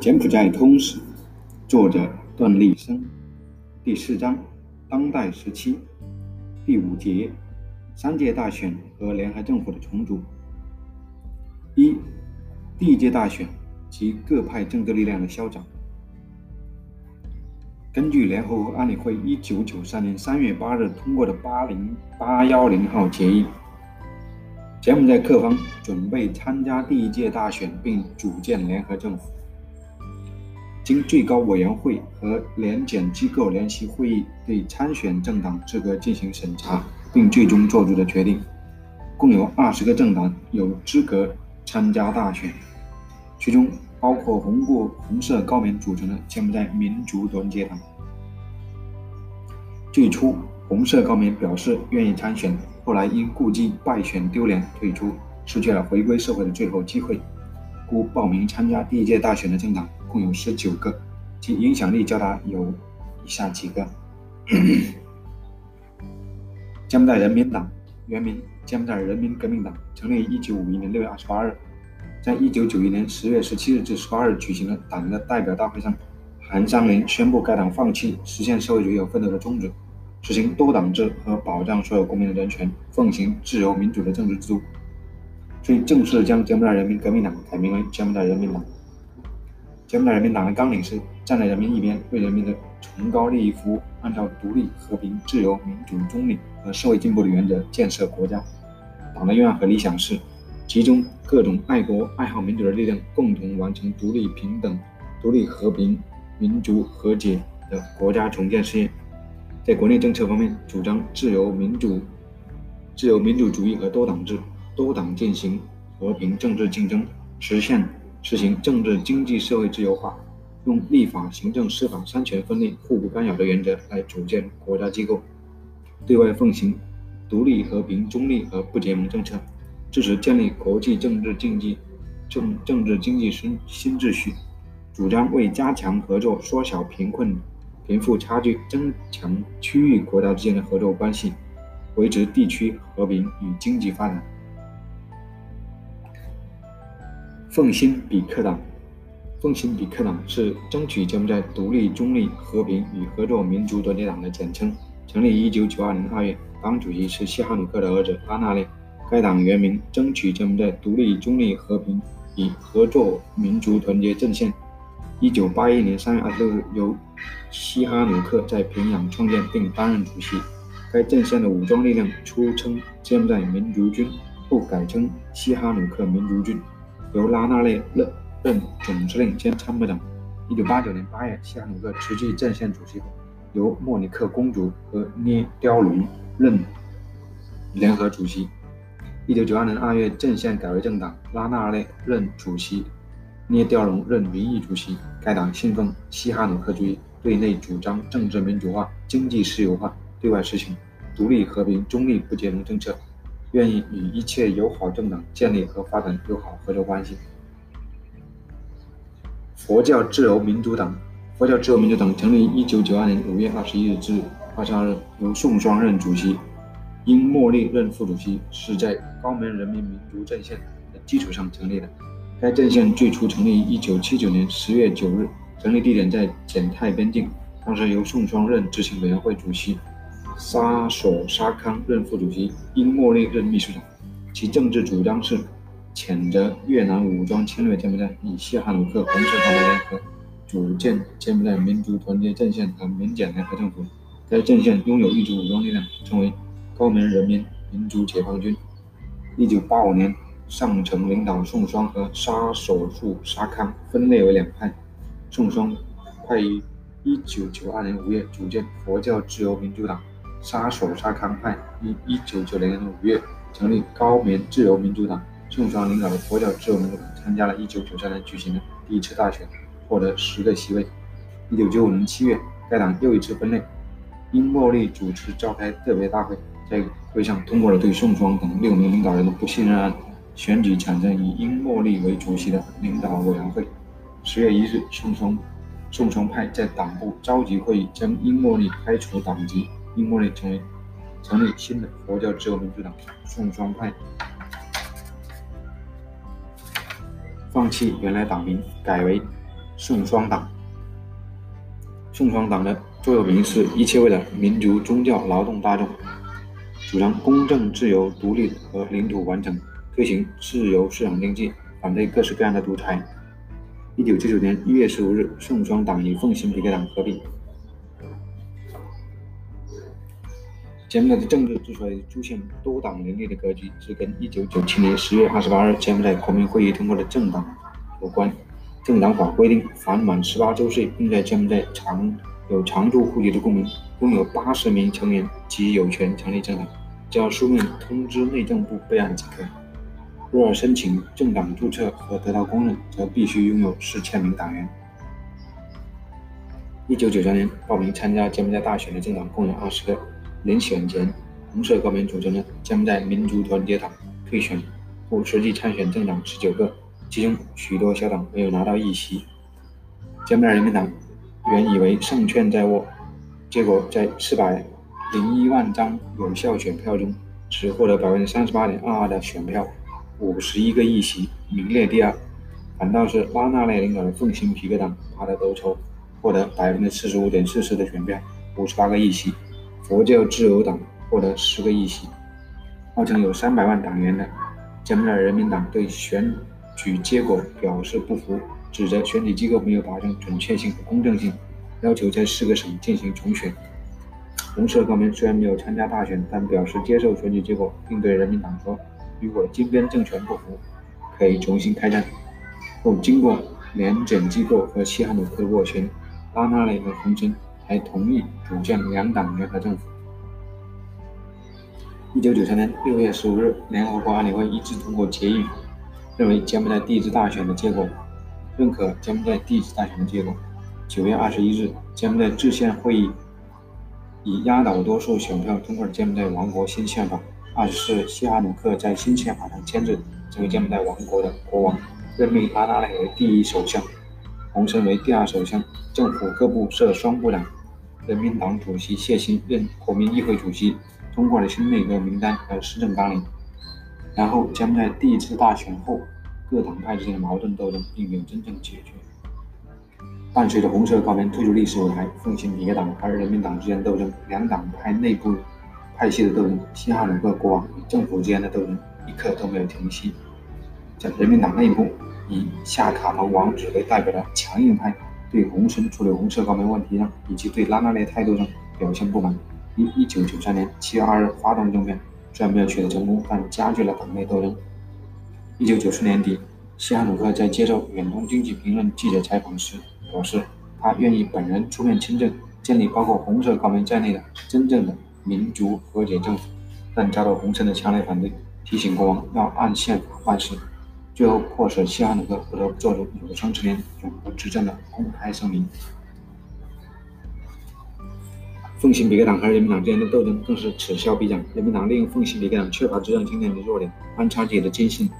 柬埔寨通史，作者段立生，第四章，当代时期，第五节，三届大选和联合政府的重组。一，第一届大选及各派政治力量的消长。根据联合国安理会一九九三年三月八日通过的八零八幺零号决议，柬埔寨各方准备参加第一届大选，并组建联合政府。经最高委员会和联检机构联席会议对参选政党资格进行审查，并最终作出的决定，共有二十个政党有资格参加大选，其中包括红过红色高棉组成的柬埔寨民族团结党。最初，红色高棉表示愿意参选，后来因顾忌败选丢脸退出，失去了回归社会的最后机会，故报名参加第一届大选的政党。共有十九个，其影响力较大有以下几个：柬埔寨人民党原名柬埔寨人民革命党，成立于一九五一年六月二十八日，在一九九一年十月十七日至十八日举行的党的代表大会上，韩商林宣布该党放弃实现社会主义有奋斗的宗旨，实行多党制和保障所有公民的人权，奉行自由民主的政治制度，所以正式将柬埔寨人民革命党改名为柬埔寨人民党。柬埔寨人民党的纲领是站在人民一边，为人民的崇高利益服务，按照独立、和平、自由、民主、中立和社会进步的原则建设国家。党的愿望和理想是集中各种爱国、爱好民主的力量，共同完成独立、平等、独立、和平、民族、和解的国家重建事业。在国内政策方面，主张自由民主、自由民主主义和多党制，多党进行和平政治竞争，实现。实行政治、经济、社会自由化，用立法、行政、司法三权分立、互不干扰的原则来组建国家机构，对外奉行独立、和平、中立和不结盟政策，支持建立国际政治、经济政政治经济新新秩序，主张为加强合作、缩小贫困贫富差距、增强区域国家之间的合作关系，维持地区和平与经济发展。奉新比克党，奉新比克党是争取柬埔寨独立、中立、和平与合作民族团结党的简称，成立于1992年2月，党主席是西哈努克的儿子拉纳列。该党原名争取柬埔寨独立、中立、和平与合作民族团结阵线。1981年3月26日，由西哈努克在平壤创建并担任主席。该阵线的武装力量初称柬埔寨民族军，后改称西哈努克民族军。由拉纳列任任总司令兼参谋长。一九八九年八月，西哈努克辞去阵线主席后，由莫尼克公主和聂雕龙任联合主席。一九九二年二月，阵线改为政党，拉纳列任主席，聂雕龙任名义主席。该党信奉西哈努克主义，对内主张政治民主化、经济私有化，对外实行独立、和平、中立、不结盟政策。愿意与一切友好政党建立和发展友好合作关系。佛教自由民主党，佛教自由民主党成立于一九九二年五月二十一日至二十二日，由宋双任主席，因莫利任副主席，是在高棉人民民族阵线的基础上成立的。该阵线最初成立于一九七九年十月九日，成立地点在柬泰边境，当时由宋双任执行委员会主席。沙索沙康任副主席，英莫利任秘书长。其政治主张是谴责越南武装侵略柬埔寨，与西哈努克、红色高棉联合，组建柬埔寨民族团结阵线和缅柬联合政府。该阵线拥有一支武装力量，称为高棉人民民族解放军。一九八五年，上层领导宋双和沙索树沙康分裂为两派。宋双派于一九九二年五月组建佛教自由民主党。沙索沙康派于一九九零年五月成立高棉自由民主党，宋双领导的佛教自由民主党参加了一九九三年举行的第一次大选，获得十个席位。一九九五年七月，该党又一次分裂，因莫利主持召开特别大会，在会上通过了对宋双等六名领导人的不信任案，选举产生以因莫利为主席的领导委员会。十月一日，宋双宋双派在党部召集会议将英莫利开除党籍。英莫利成为成立新的佛教自由民主党宋双派。放弃原来党名，改为宋双党。宋双党的座右铭是一切为了民族、宗教、劳动大众，主张公正、自由、独立和领土完整，推行自由市场经济，反对各式各样的独裁。一九九九年一月十五日，宋双党与奉新皮克党合并。柬埔寨的政治之所以出现多党林立的格局，是跟一九九七年十月二十八日柬埔寨国民会议通过的政党有关。政党法规定，凡满十八周岁并在柬埔寨长有常住户籍的公民，共有八十名成员即有权成立政党，只要书面通知内政部备案即可。若申请政党注册和得到公认，则必须拥有四千名党员。一九九三年报名参加柬埔寨大选的政党共有二十个。临选前，红色高棉组成的柬埔寨民族团结党退选后，实际参选政党十九个，其中许多小党没有拿到议席。柬埔寨人民党原以为胜券在握，结果在四百零一万张有效选票中，只获得百分之三十八点二二的选票，五十一个议席，名列第二。反倒是拉纳类领导的奉新皮革党拔得头筹，获得百分之四十五点四四的选票，五十八个议席。佛教自由党获得十个议席，号称有三百万党员的柬埔寨人民党对选举结果表示不服，指责选举机构没有保证准确性和公正性，要求在四个省进行重选。红色高棉虽然没有参加大选，但表示接受选举结果，并对人民党说：“如果金边政权不服，可以重新开战。”后经过联检机构和西哈努克的斡旋，拉纳雷和洪森。还同意组建两党联合政府。一九九三年六月十五日，联合国安理会一致通过决议，认为柬埔寨第一次大选的结果，认可柬埔寨第一次大选的结果。九月二十一日，柬埔寨制宪会议以压倒多数选票通过了柬埔寨王国新宪法。二十四，西哈努克在新宪法上签字，成为柬埔寨王国的国王，任命拉纳雷为第一首相，洪森为第二首相，政府各部设双部长。人民党主席谢欣任国民议会主席，通过了新内阁名单和施政纲领。然后，将在第一次大选后，各党派之间的矛盾斗争并没有真正解决。伴随着红色高棉退出历史舞台，奉新皮革党和人民党之间斗争，两党派内部派系的斗争，西哈努克国王与政府之间的斗争，一刻都没有停息。在人民党内部，以夏卡彭王子为代表的强硬派。对洪森处理红色高棉问题上以及对拉纳雷态度上表现不满，于一九九三年七月二日发动政变，虽然没有取得成功，但加剧了党内斗争。一九九四年底，西哈努克在接受《远东经济评论》记者采访时表示，他愿意本人出面亲政，建立包括红色高棉在内的真正的民族和解政府，但遭到洪森的强烈反对，提醒国王要按宪法办事。最后迫使西哈努克不得不做出有生之年永不执政的公开声明。奉行比克党和人民党之间的斗争更是此消彼长。人民党利用奉行比克党缺乏执政经验的弱点，安插自己的亲信，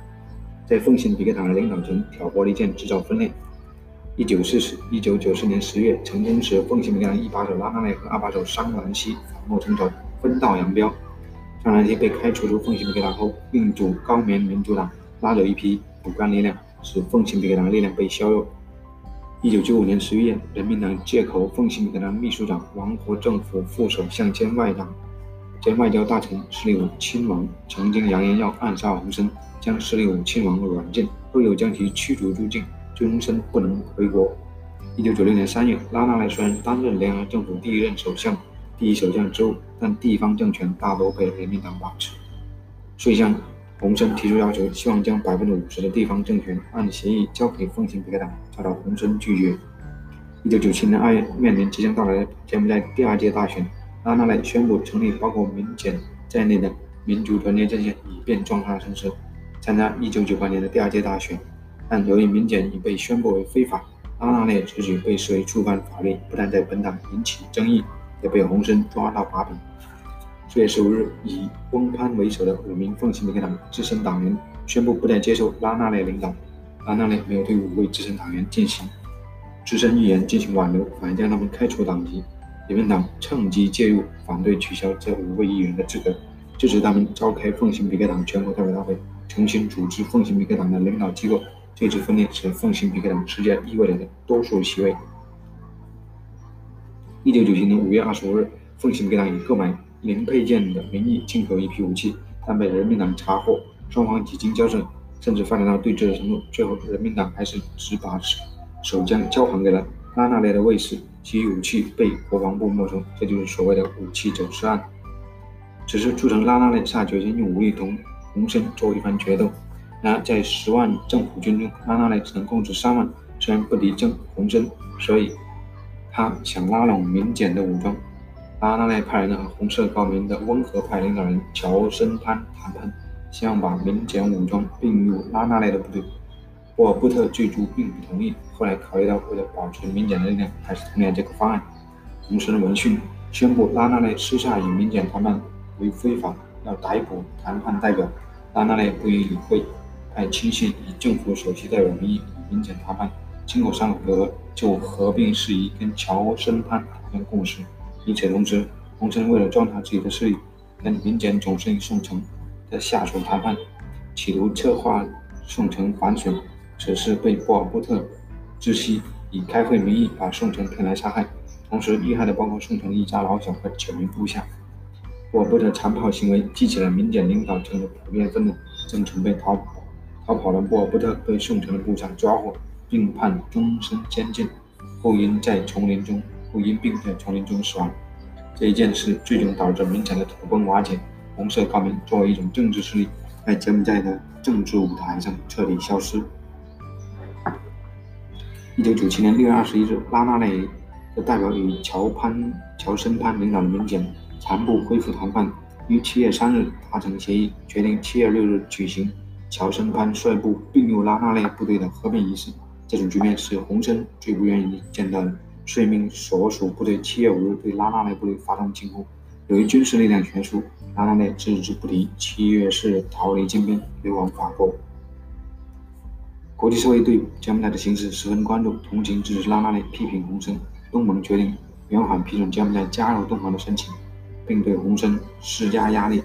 在奉行比克党的领导层挑拨离间，制造分裂。一九四四一九九四年十月，成功使奉新比克党一把手拉纳内和二把手桑兰西反目成仇，分道扬镳。桑兰西被开除出奉新比克党后，并组高棉民主党，拉走一批。骨干力量使奉新比克党的力量被削弱。一九九五年十一月，人民党借口奉新比克党秘书长、王国政府副首相兼外长、兼外交大臣施立武亲王曾经扬言要暗杀洪森，将施立武亲王软禁，后又将其驱逐出境，终身不能回国。一九九六年三月，拉纳莱虽然担任联合政府第一任首相、第一首相职务，但地方政权大多被人民党把持，所以向。洪森提出要求，希望将百分之五十的地方政权按协议交给奉新比克党，遭到洪森拒绝。一九九七年二月，面临即将到来的柬埔寨第二届大选，拉纳莱宣布成立包括民检在内的民族团结阵线，以便壮大声势，参加一九九八年的第二届大选。但由于民检已被宣布为非法，拉纳莱此举被视为触犯法律，不但在本党引起争议，也被洪森抓到把柄。四月十五日，以翁潘为首的五名奉新比克党资深党员宣布不再接受拉纳雷领导。拉纳雷没有对五位资深党员进行资深议员进行挽留，反而将他们开除党籍。人民党趁机介入，反对取消这五位议员的资格，支持他们召开奉新比克党全国代表大会，重新组织奉新比克党的领导机构，这次分裂使奉行比克党失去了议会的多数席位。一九九七年五月二十五日，奉行比克党以购买零配件的名义进口一批武器，但被人民党查获，双方几经交涉，甚至发展到对峙的程度。最后，人民党还是只把手枪交还给了拉纳雷的卫士，其余武器被国防部没收。这就是所谓的武器走私案。只是促成拉纳雷下决心用武力同洪森做一番决斗。然而，在十万政府军中，拉纳雷只能控制三万，虽然不敌郑洪森，所以他想拉拢民简的武装。拉纳雷派人和红色高棉的温和派领导人乔森潘谈判，希望把民简武装并入拉纳雷的部队。沃尔布特最初并不同意，后来考虑到为了保存民简的力量，还是同意了这个方案。洪森闻讯，宣布拉纳雷私下与民简谈判为非法，要逮捕谈判代表。拉纳雷不予理会。派亲信以政府首席代表名义与民检谈判，经过三个就合并事宜跟乔森潘达成共识。与此同时，洪森为了壮大自己的势力，跟民检总司令宋城的下属谈判，企图策划宋城反水。此事被波尔布特知悉，以开会名义把宋城骗来杀害，同时遇害的包括宋城一家老小和九名部下。波尔布特残暴行为激起了民检领导层的普遍愤怒，正准备逃跑。逃跑的波尔布特被宋城的部下抓获，并判终身监禁，后因在丛林中后因病在丛林中死亡。这一件事最终导致民前的土崩瓦解，红色高棉作为一种政治势力，在柬埔寨的政治舞台上彻底消失。一九九七年六月二十一日，拉纳雷的代表与乔潘乔森潘领导的民检残部恢复谈判，于七月三日达成协议，决定七月六日举行。乔森潘率部并入拉纳雷部队的合并仪式，这种局面是洪森最不愿意见到的。遂命所属部队七月五日对拉纳雷部队发动进攻。由于军事力量悬殊，拉纳雷置之不理。七月四日逃离金边，流亡法国。国际社会对柬埔寨的形势十分关注，同情支持拉纳雷，批评洪森。东盟决定延缓批准柬埔寨加入东盟的申请，并对洪森施加压力。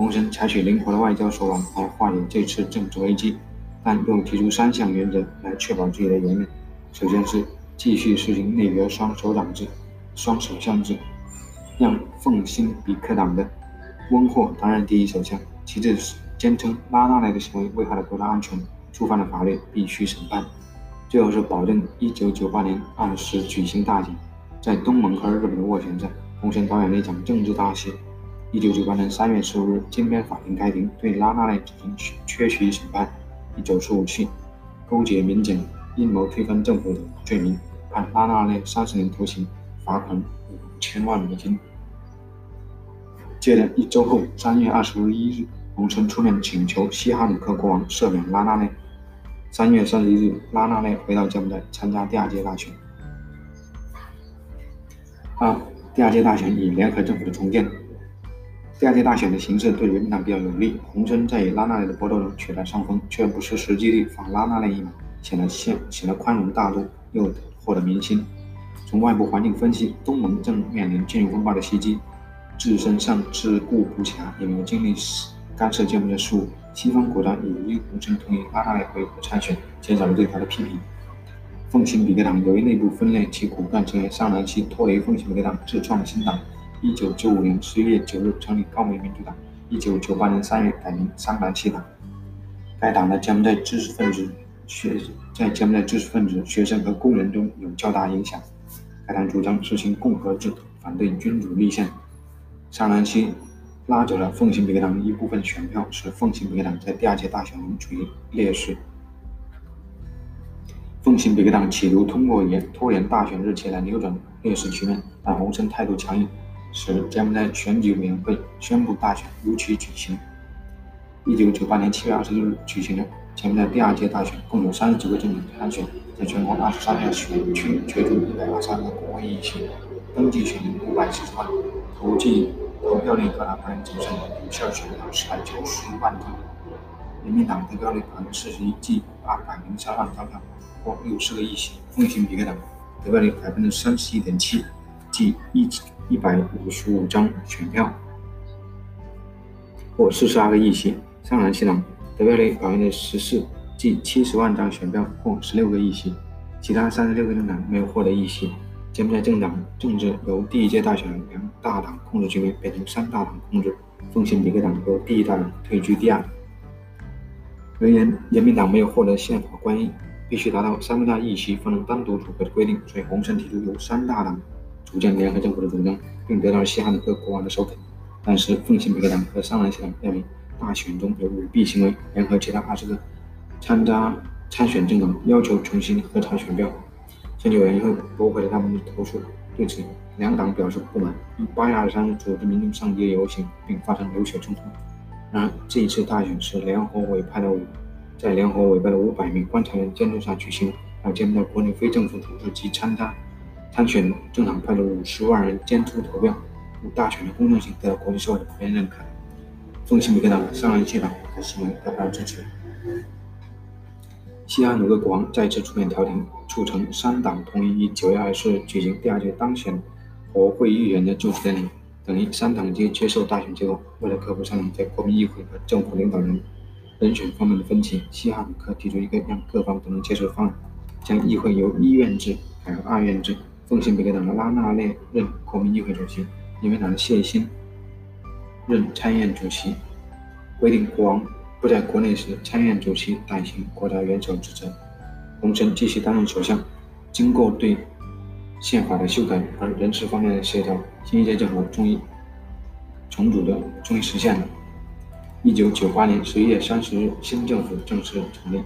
洪森采取灵活的外交手腕来化解这次政治危机，但又提出三项原则来确保自己的颜面。首先是继续实行内阁双首长制、双首相制，让奉新比克党的温霍担任第一首相；其次是坚称拉纳莱的行为危害了国家安全，触犯了法律，必须审判；最后是保证1998年按时举行大选。在东盟和日本的斡旋下，洪森导演了一场政治大戏。一九九八年三月十五日，金边法庭开庭，对拉纳内进行缺席审判，以走私武器、勾结民警、阴谋推翻政府等罪名，判拉纳内三十年徒刑，罚款五千万美金。接着一周后，三月二十一日，洪森出面请求西哈努克国王赦免拉纳内。三月三十一日，拉纳内回到柬埔寨参加第二届大选。二，第二届大选以联合政府的重建。第二届大选的形势对人民党比较有利，洪森在与拉纳雷的搏斗中取得上风，却不失时机地放拉纳雷一马，显得显显得宽容大度，又获得民心。从外部环境分析，东盟正面临金融风暴的袭击，自身上自顾不暇，也没有精力干涉柬埔寨事务。西方国家也因洪森同意拉纳雷回国参选，减少了对他的批评。奉行比克党由于内部分裂，其骨干成员上南西脱离奉行比克党，自创新党。一九九五年十一月九日成立高棉民主党，一九九八年三月改名桑兰西党。该党在柬埔寨知识分子学在柬埔寨知识分子、学生和工人中有较大影响。该党主张实行共和制，反对君主立宪。桑兰西拉走了奉行别党的一部分选票，使奉行别党在第二届大选中处于劣势。奉行别党企图通过延拖延大选日期来扭转劣势局面，但洪森态度强硬。使柬埔寨选举委员会宣布大选如期举行。一九九八年七月二十六日举行的柬埔寨第二届大选，共有三十九个政党参选，在全国二十三个选区角逐一百二十三个国会议席，登记选民五百四十万，投计投票率高达百分之九十五，有效选票四百九十万张。人民党得票率百分之四十一，计二百零三万张票，获六十个议席。奉行比克党得票率百分之三十一点七，计一。一百五十五张选票，或四十二个议席。上南西党得票率百分之十四，计七十万张选票共十六个议席，其他三十六个政党没有获得议席。柬埔寨政党政治由第一届大选两大党控制局面变成三大党控制，奉新比克党由第一大党退居第二。由于人民党没有获得宪法官议，必须达到三分之二议席方能单独组阁的规定，所以洪森提出由三大党组建联合政府的主张，并得到了西哈努克国王的首肯。但是奉新比克党和桑兰西党认为大选中有舞弊行为，联合其他二十个参加参选政党要求重新核查选票。选举委员会驳回了他们的投诉，对此两党表示不满。于八月二十三日组织民众上街游行，并发生流血冲突。然而，这一次大选是联合委派的五，在联合委派的五百名观察员监督下举行，还有柬埔寨国内非政府组织及参加参选政党派的五十万人监督投票，大选的公正性得到国际社会的普遍认可。奉新米克党、上兰谢党和市民得到支持。西哈努克国王再次出面调停，促成三党同意于九月二十日举行第二届当选国会议员的就职典礼，等于三党皆接受大选结果。为了克服三党在国民议会和政府领导人人选方面的分歧，西哈努克提出一个让各方都能接受的方案，将议会由一院制改为二院制。奉新比克党的拉纳列任国民议会主席，民民党的谢欣任参议院主席，规定国王。不在国内时，参议院主席代行国家元首职责。洪森继续担任首相。经过对宪法的修改和人事方面的协调，新一届政府终于重组的终于实现了。一九九八年十一月三十日，新政府正式成立。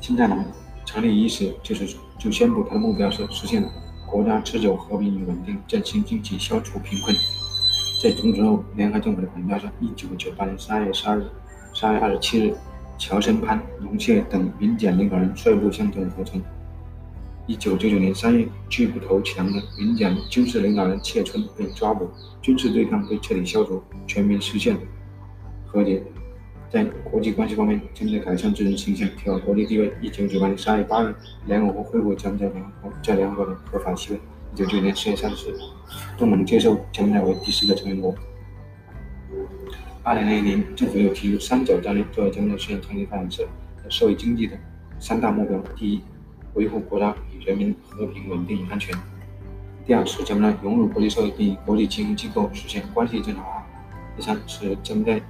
新战党成立伊始就是就宣布他的目标是实现国家持久和平与稳定，振兴经济，消除贫困。在重组后，联合政府的管辖下，一九九八年十二月十二日。十二月二十七日，乔森潘、农谢等民检领导人率部向政府投诚。一九九九年三月，拒不投降的民检军事领导人切春被抓捕，军事对抗被彻底消除，全民实现和解。在国际关系方面，正在改善自身形象，提高国际地位。一九九八年十二月八日，联合国恢复柬埔寨联合国在联合国的合法席位。一九九九年十月三十日，东盟接受柬埔寨为第四个成员国。二零零一年，政府又提出“三角战略”作为柬埔寨实现长期发展社社会经济的三大目标：第一，维护国家与人民和平、稳定与安全；第二，使柬埔寨融入国际社会，并与国际金融机构实现关系正常化；第三，使柬埔寨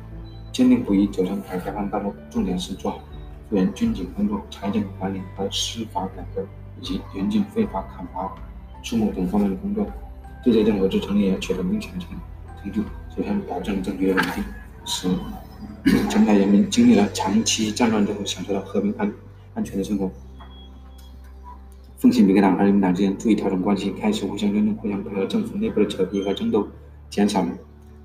坚定不移走上改革开放道路，重点是做好复员军警工作、财政管理和司法改革，以及严禁非法砍伐树木等方面的工作。这些政府自成立以来取得明显的成成就，首先保证政局的稳定。使柬埔寨人民经历了长期战乱之后，享受到和平安安全的生活。奉行民革党和人民党之间注意调整关系，开始互相尊重、互相配合，政府内部的扯皮和争斗减少了。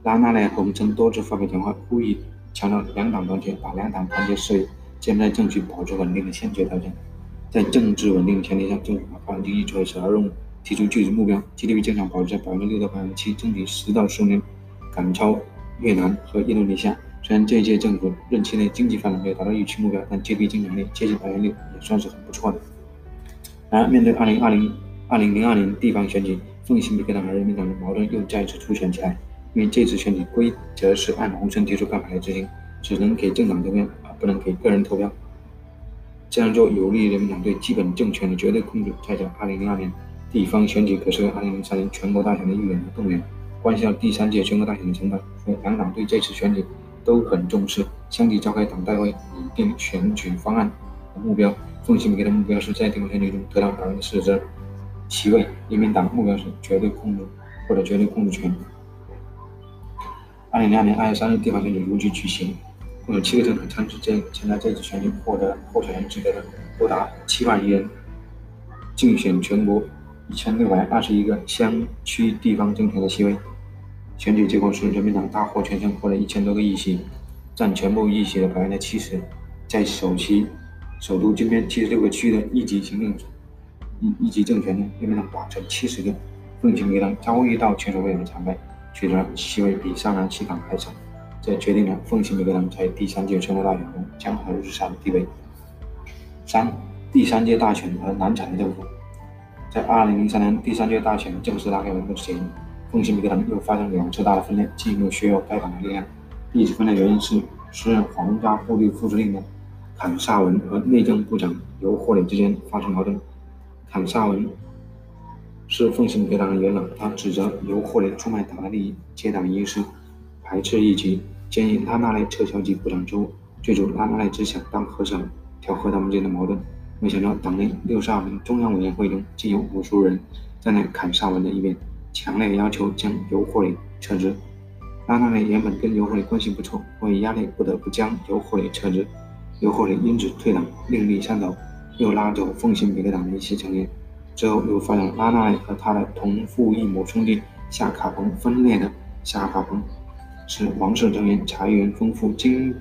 拉纳莱和洪曾多次发表讲话，呼吁强调两党团结，把两党团结视为柬埔寨政局保持稳定的先决条件。在政治稳定的前提下，政府把发展经济作为首要任务，提出具体目标：GDP 增长保持在百分之六到百分之七，争取十到十五年赶超。越南和印度尼西亚，虽然这一届政府任期内经济发展没有达到预期目标，但 GDP 增长率接近百分之六，也算是很不错的。然而，面对2020、2002年地方选举，奉新比克党和人民党的矛盾又再次凸显起来。因为这次选举规则是按洪森提出办法来执行，只能给政党投票，而不能给个人投票。这样做有利于人民党对基本政权的绝对控制。再者，2002年地方选举可是2003年全国大选的预演和动员。关系到第三届全国大选的成败，所以两党对这次选举都很重视，相继召开党代会，拟定选举方案和目标。奉新米克的目标是在地方选举中得到百分之四十席位，人民党目标是绝对控制或者绝对控制权。二零二年二月三日，地方选举如期举行，共有七个政党参这参加这次选举，获得候选人资格的多达七万余人，竞选全国。一千六百二十一个乡区地方政权的席位，选举结果是人民党大获全胜，获得一千多个议席，占全部议席的百分之七十。在首期首都金边七十六个区的一级行政一一级政权中，人民党保持七十个。奉行民党遭遇到前所未有的惨败，取得席位比上南西港还少，这决定了奉新民党在第三届全国大选中江河日下的地位。三、第三届大选和难产的政府。在二零零三年第三届大选正式拉开帷幕之前，奉新比克党又发生两次大的分裂，进一步削弱该党的力量。第一次分裂原因是时任皇家护律副司令的坎萨文和内政部长尤霍雷之间发生矛盾。坎萨文是奉行别党的元老，他指责尤霍雷出卖党的利益，结党营私，排斥异己，建议拉纳莱撤销其部长职务。最初，拉纳莱只想当和尚，调和他们间的矛盾。没想到，党内六十二名中央委员会中，竟有无数人站在坎萨文的一边，强烈要求将尤霍雷撤职。拉纳雷原本跟尤霍雷关系不错，迫于压力，不得不将尤霍雷撤职。尤霍雷因此退党，另立山头，又拉走奉行别克党的一些成员。之后又发展拉纳和他的同父异母兄弟夏卡彭分裂的夏卡彭，是王室成员，财源丰富，经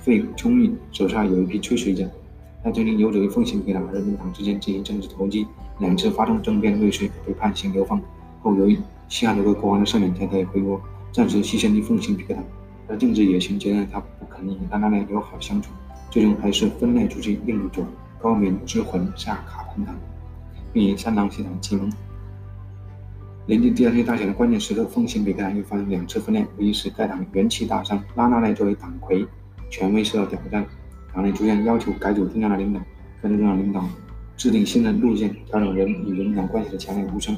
费充裕，手下有一批追随者。他决定游走于奉新别克党和人民党之间进行政治投机，两次发动政变未遂，被判刑流放。后由于西汉多个国王的赦免，才得以回国，暂时牺牲于奉新别克党。而政治野心决定他不肯与拉纳莱友好相处。最终还是分裂出去，另一种高明之魂下卡彭党，并以三党协党结盟。临近第二届大选的关键时刻，奉新别克党又发生两次分裂，无疑是该党元气大伤。拉纳内作为党魁，权威受到挑战，党内出现要求改组中央的领导，跟着中央领导制定新的路线，调整人与人民党关系的强烈呼声。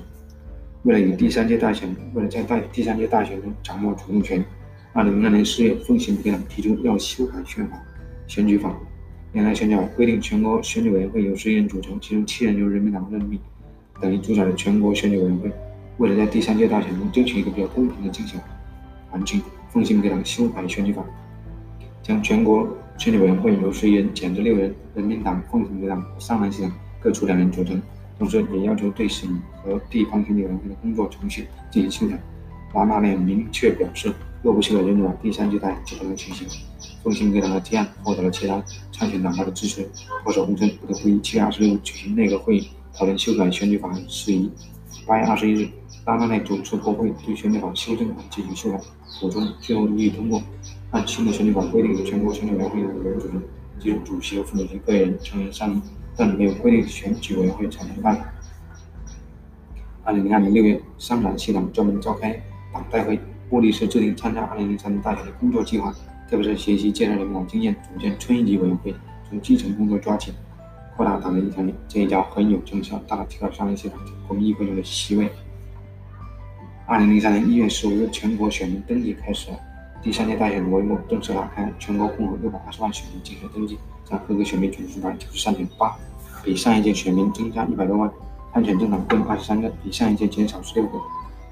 为了与第三届大选，为了在大第三届大选中掌握主动权，二零零二年四月，奉新别克党提出要修改宪法。选举法，原来选举法规定全国选举委员会由十一人组成，其中七人由人民党任命，等于主宰了全国选举委员会。为了在第三届大选中争取一个比较公平的竞选环境，奉新给党修改选举法，将全国选举委员会由十一人减至六人，人民党、奉新给党上南西党各出两人组成，同时也要求对省和地方选举委员会的工作程序进行修改。拉纳内明确表示，若不修改选举法，第三届大选就不能举行。奉新别党的提案获得了其他参选党派的支持，保守红军不得不于七月二十六日举行内阁会议，讨论修改选举法事宜。八月二十一日，拉纳内主持国会对选举法修正案进行修改，补充，最后予以通过。按新的选举法规定，全国选举委员会由五人组成，即主席和副主席各一人，成员三名，但没有规定选举委员会产生办法。二零零二年六月，上南西党专门召开党代会，目的是制定参加二零零三年大选的工作计划。特别是学习建设人民党经验，组建村一级委员会，从基层工作抓起，扩大党的影响力，这一招很有成效，大大提高上一届党国民议会中的席位。二零零三年一月十五日，全国选民登记开始，第三届大选的帷幕正式拉开，全国共有六百二十万选民进行登记，占合格选民总数百分之九十三点八，比上一届选民增加一百多万，参选政党共二十三个，比上一届减少十六个。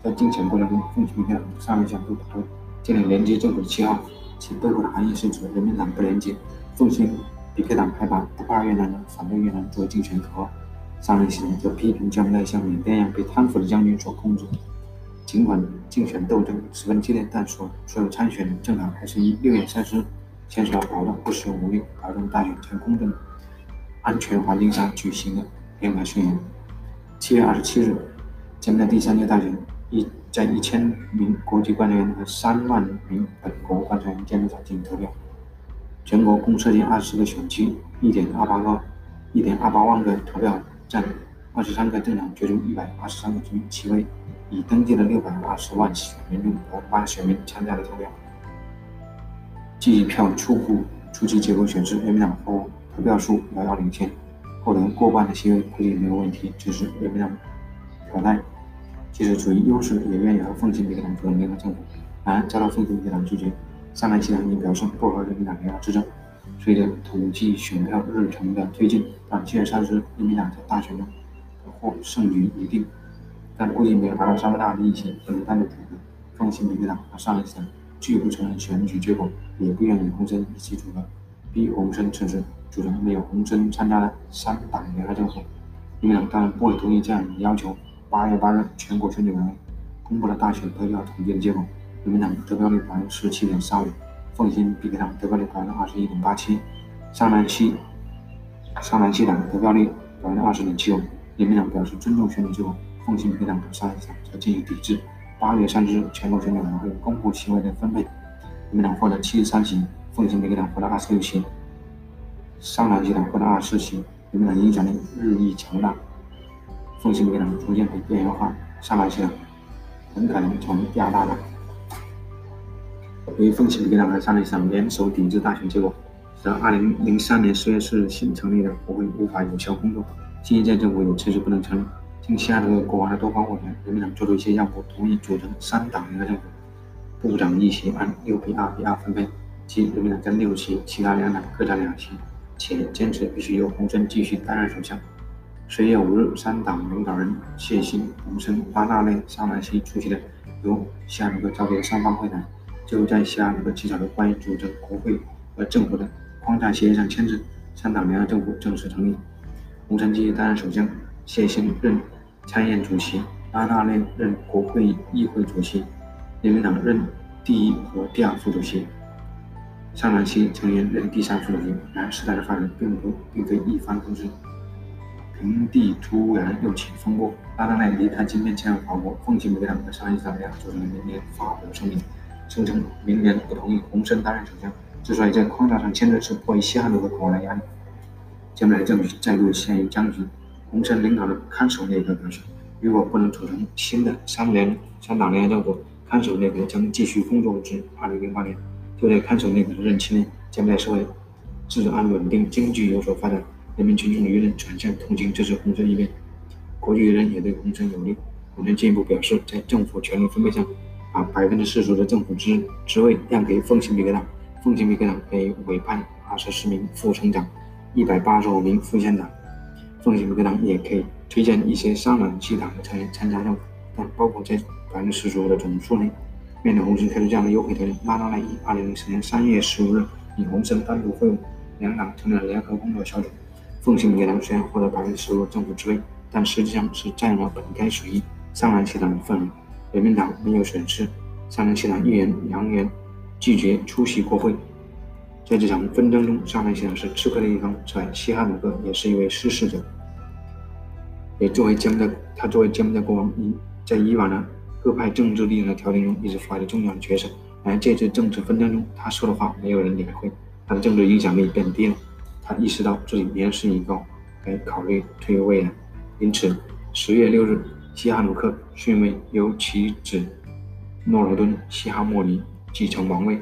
在竞选过程中，奉新别党上一项都打断，建立连接政府的旗号。其背后的含义是指人民党不廉洁，奉新别克党害怕不怕越南人，反对越南作为竞选口号。上任系统则批评将来像缅甸一样被贪腐的将军所控制。尽管竞选斗争十分激烈，但所所有参选人政党还是于六月三十日签署了保证不使用武力、保证大选在公正、安全环境下举行的联合宣言。七月二十七日，将在第三届大选一。在一千名国际观察员和三万名本国观察员监督下进行投票。全国共设计二十个选区，一点二八个、一点二八万个投票站，二十三个政党角逐一百二十三个席位，已登记的六百二十万选民中，百分之八选民参加了投票。计票初步初期结果显示，人民党获投票数遥遥领先，获得过半的席位估计没有问题，只是人民党表态。即使处于优势，也愿意和奉新民主党组成联合政府，然而遭到奉新民主党拒绝。上南西党已表示不和人民党联合执政。随着统计选票日程的推进，到七月三十日，人民党在大选中获胜局已定，但估计没有达到三分大的议席，不能单独组合。奉新民主党和上南西党拒不承认选举结果，也不愿与洪森一起组合，逼洪森辞职，组成没有洪森参加的三党联合政府。人民党当然不会同意这样的要求。八月八日，全国选举委员会公布了大选投票统计的结果：人民党得票率百分之十七点三五，奉新别克党得票率百分之二十一点八七，上南西上南西党得票率百分之二十点七五。人民党表示尊重选举结果，奉新别克党和上南西党则进行抵制。八月三日，全国选举委员会公布席位的分配：人民党获得七十三席，奉新别克党获得二十六席，上南西党获得二十四席。人民党影响力日益强大。奉新别克党逐渐被边缘化，上来西党很可能从第二大党。由于奉新别克党和上来西党联手抵制大选结果，在2003年10月4日新成立的国会无法有效工作，新一届政府也迟迟不能成立。经西雅图国王的多方斡旋，人民党做出一些让步，同意组成三党联合政府，部长一席按六比二比二分配，即人民党占六席，其他两党各占两席，且坚持必须由洪森继续担任首相。十月五日，三党领导人谢欣、洪森、巴纳内、桑兰西出席的由西雅图克召开的三方会谈，最后在西雅图克起草的关于组成国会和政府的框架协议上签字，三党联合政府正式成立。洪森继续担任首相，谢欣任。参议院主席巴纳内任国会议会主席，人民党任第一和第二副主席，上兰西成员任第三副主席。然而，时代的发展并不并非一帆风顺，平地突然又起风波。拉纳内离开今天前往法国，奉行民党和上兰西党两组成的明年发表声明，声称明年不同意洪森担任首相。之所以在框架上签字，是迫于西汉奴的国内压力。将来的政局再度陷入僵局。洪森领导的看守内阁表示，如果不能组成新的三联三党联合政府，看守内阁将继续工作至2008年。就在看守内阁的任期内，将来社会治安稳定、经济有所发展，人民群众舆论转向同情支持洪森一边。国际舆论也对洪森有利。洪森进一步表示，在政府权力分配上，把百分之四十的政府职职位让给奉新比克党，奉新比克党可以委派二十四名副省长，一百八十五名副县长。奉行民主党也可以推荐一些上党西党的成员参加政府，但包括在百分之四十五的总数内。面对洪森开出这样的优惠条件，拉纳赖以二零零四年三月十五日以洪森单独会晤，两党成立了联合工作小组。奉行民主党虽然获得百分之十五政府职位，但实际上是占用了本该属于上南西党的份额。人民党没有损失，上南西党议员扬言拒绝出席国会。在这场纷争中，上南西党是吃亏的一方。此外，西哈努克也是一位失势者。也作为柬埔寨，他作为柬埔寨国王，以在以往的各派政治力量的调停中一直发挥重要的角色。而这次政治纷争中，他说的话没有人理会，他的政治影响力变低了。他意识到自己年事已高，该考虑退位了。因此，十月六日，西哈努克逊位由其子诺罗敦·西哈莫尼继承王位。